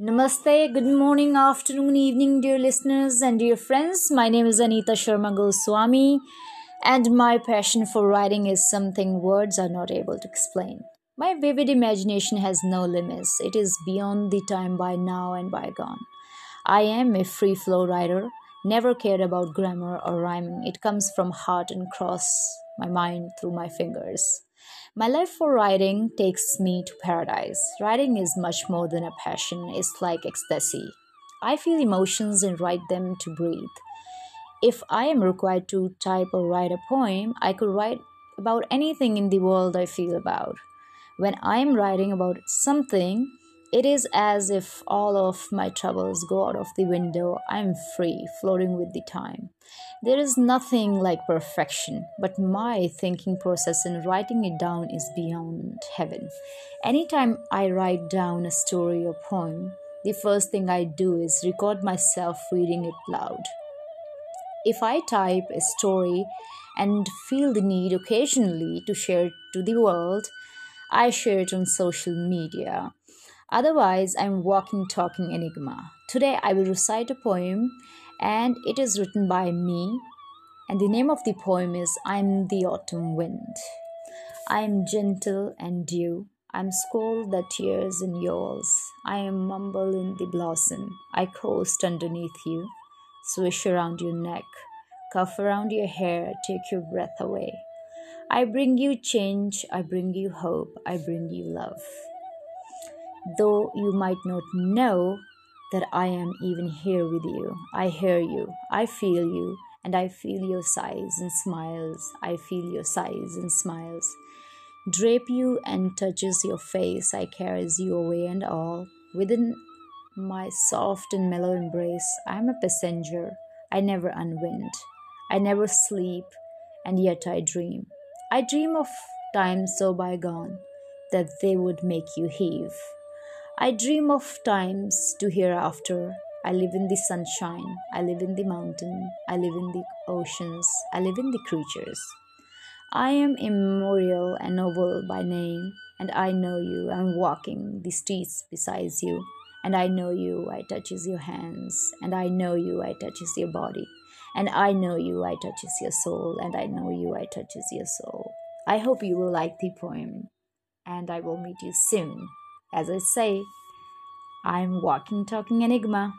Namaste, good morning, afternoon, evening, dear listeners and dear friends. My name is Anita Sharma Goswami, and my passion for writing is something words are not able to explain. My vivid imagination has no limits, it is beyond the time by now and bygone. I am a free flow writer, never cared about grammar or rhyming. It comes from heart and cross my mind through my fingers. My love for writing takes me to paradise. Writing is much more than a passion, it's like ecstasy. I feel emotions and write them to breathe. If I am required to type or write a poem, I could write about anything in the world I feel about. When I am writing about something, it is as if all of my troubles go out of the window. I am free, floating with the time. There is nothing like perfection, but my thinking process in writing it down is beyond heaven. Anytime I write down a story or poem, the first thing I do is record myself reading it loud. If I type a story and feel the need occasionally to share it to the world, I share it on social media. Otherwise, I'm walking, talking enigma. Today, I will recite a poem, and it is written by me. And the name of the poem is I'm the Autumn Wind. I am gentle and dew. I'm scald the tears in yours. I am mumble in the blossom. I coast underneath you, swish around your neck, cuff around your hair, take your breath away. I bring you change, I bring you hope, I bring you love though you might not know that I am even here with you. I hear you, I feel you, and I feel your sighs and smiles. I feel your sighs and smiles. Drape you and touches your face. I carries you away and all. Within my soft and mellow embrace, I am a passenger. I never unwind. I never sleep, and yet I dream. I dream of times so bygone that they would make you heave. I dream of times to hereafter. I live in the sunshine. I live in the mountain. I live in the oceans. I live in the creatures. I am immemorial and noble by name, and I know you. I'm walking the streets beside you, and I know you. I touches your hands, and I know you. I touches your body, and I know you. I touches your soul, and I know you. I touches your soul. I hope you will like the poem, and I will meet you soon. As I say, I'm walking, talking enigma.